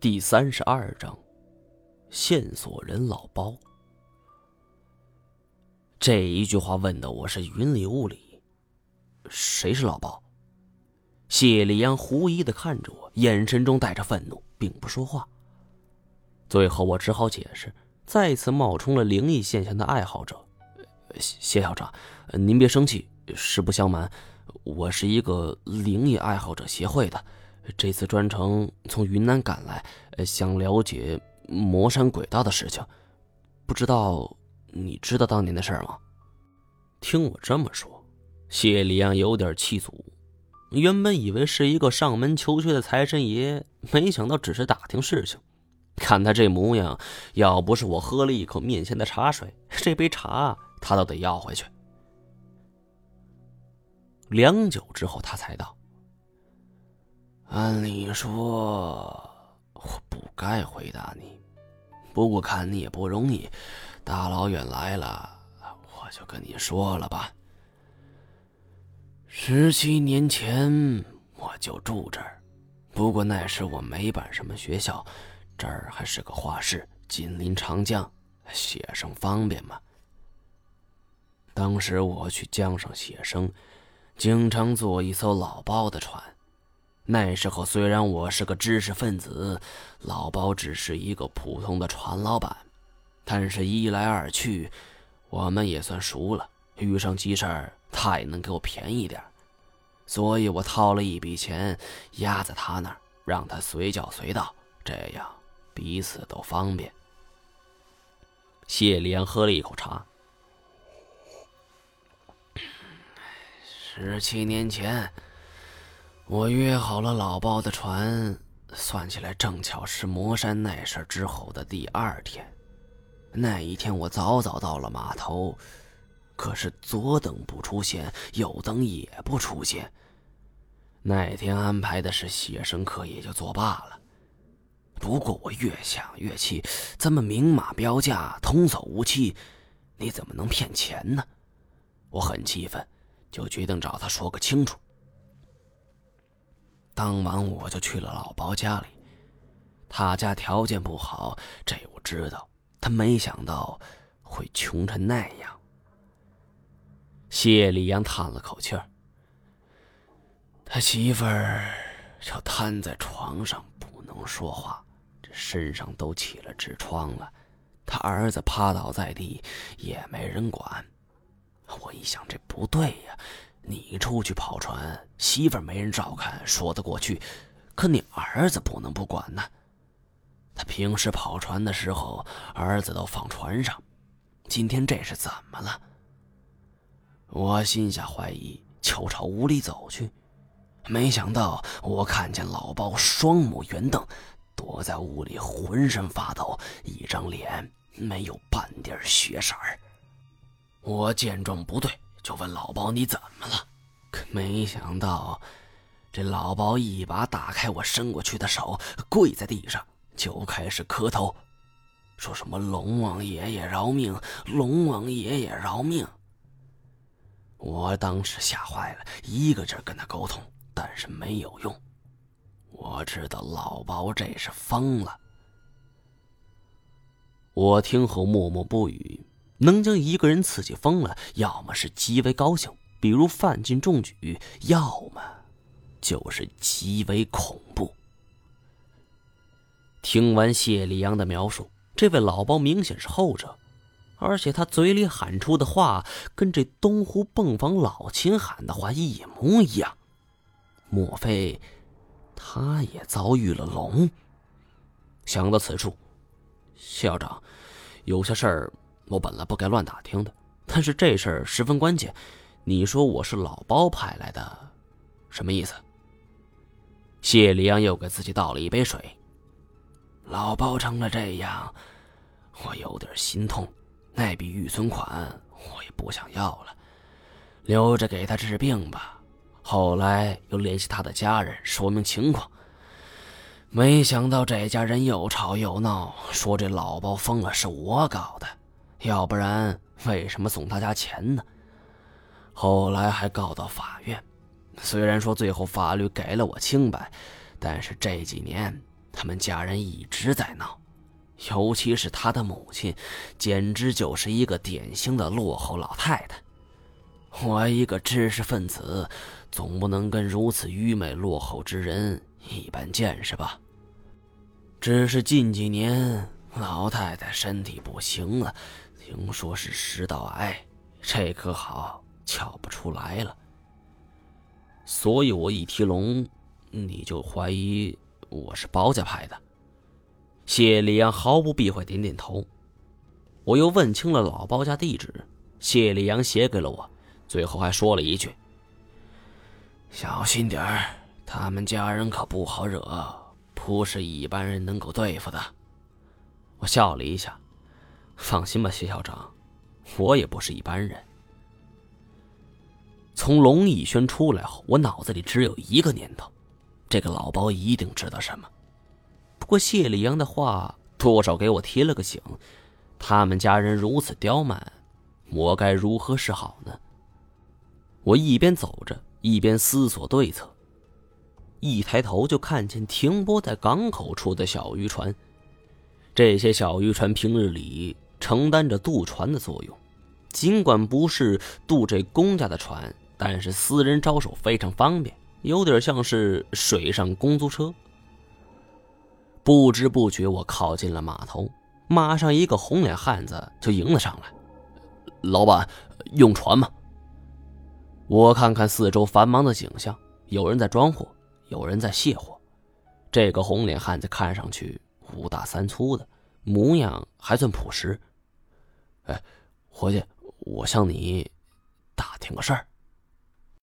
第三十二章，线索人老包。这一句话问的我是云里雾里。谁是老包？谢立阳狐疑的看着我，眼神中带着愤怒，并不说话。最后我只好解释，再次冒充了灵异现象的爱好者。谢校长，您别生气。实不相瞒，我是一个灵异爱好者协会的。这次专程从云南赶来，想了解魔山鬼道的事情，不知道你知道当年的事吗？听我这么说，谢里阳有点气足。原本以为是一个上门求学的财神爷，没想到只是打听事情。看他这模样，要不是我喝了一口面前的茶水，这杯茶他都得要回去。良久之后，他才道。按理说，我不该回答你，不过看你也不容易，大老远来了，我就跟你说了吧。十七年前我就住这儿，不过那时我没办什么学校，这儿还是个画室，紧邻长江，写生方便嘛。当时我去江上写生，经常坐一艘老包的船。那时候虽然我是个知识分子，老包只是一个普通的船老板，但是一来二去，我们也算熟了。遇上急事儿，他也能给我便宜点所以我掏了一笔钱压在他那儿，让他随叫随到，这样彼此都方便。谢莲喝了一口茶。十七年前。我约好了老包的船，算起来正巧是魔山那事之后的第二天。那一天我早早到了码头，可是左等不出现，右等也不出现。那天安排的是写生课，也就作罢了。不过我越想越气，咱们明码标价，童叟无欺，你怎么能骗钱呢？我很气愤，就决定找他说个清楚。当晚我就去了老包家里，他家条件不好，这我知道。他没想到会穷成那样。谢立阳叹了口气，他媳妇儿就瘫在床上不能说话，这身上都起了痔疮了。他儿子趴倒在地，也没人管。我一想，这不对呀。你出去跑船，媳妇没人照看，说得过去。可你儿子不能不管呢。他平时跑船的时候，儿子都放船上。今天这是怎么了？我心下怀疑，就朝屋里走去。没想到，我看见老包双目圆瞪，躲在屋里，浑身发抖，一张脸没有半点血色儿。我见状不对。就问老包你怎么了？可没想到，这老包一把打开我伸过去的手，跪在地上就开始磕头，说什么“龙王爷爷饶命，龙王爷爷饶命”。我当时吓坏了，一个劲儿跟他沟通，但是没有用。我知道老包这是疯了。我听后默默不语。能将一个人刺激疯了，要么是极为高兴，比如范进中举；要么就是极为恐怖。听完谢立阳的描述，这位老包明显是后者，而且他嘴里喊出的话跟这东湖泵房老秦喊的话一模一样。莫非他也遭遇了龙？想到此处，校长，有些事儿。我本来不该乱打听的，但是这事儿十分关键。你说我是老包派来的，什么意思？谢里阳又给自己倒了一杯水。老包成了这样，我有点心痛。那笔预存款我也不想要了，留着给他治病吧。后来又联系他的家人，说明情况。没想到这家人又吵又闹，说这老包疯了，是我搞的。要不然，为什么送他家钱呢？后来还告到法院，虽然说最后法律给了我清白，但是这几年他们家人一直在闹，尤其是他的母亲，简直就是一个典型的落后老太太。我一个知识分子，总不能跟如此愚昧落后之人一般见识吧？只是近几年老太太身体不行了，听说是食道癌，这可好，瞧不出来了。所以我一提龙，你就怀疑我是包家派的。谢立阳毫不避讳点点头。我又问清了老包家地址，谢立阳写给了我。最后还说了一句：“小心点儿，他们家人可不好惹，不是一般人能够对付的。”我笑了一下：“放心吧，谢校长，我也不是一般人。”从龙逸轩出来后，我脑子里只有一个念头：这个老包一定知道什么。不过谢立阳的话多少给我提了个醒，他们家人如此刁蛮，我该如何是好呢？我一边走着，一边思索对策。一抬头就看见停泊在港口处的小渔船。这些小渔船平日里承担着渡船的作用，尽管不是渡这公家的船，但是私人招手非常方便，有点像是水上公租车。不知不觉，我靠近了码头，马上一个红脸汉子就迎了上来：“老板，用船吗？”我看看四周繁忙的景象，有人在装货，有人在卸货。这个红脸汉子看上去五大三粗的，模样还算朴实。哎，伙计，我向你打听个事儿。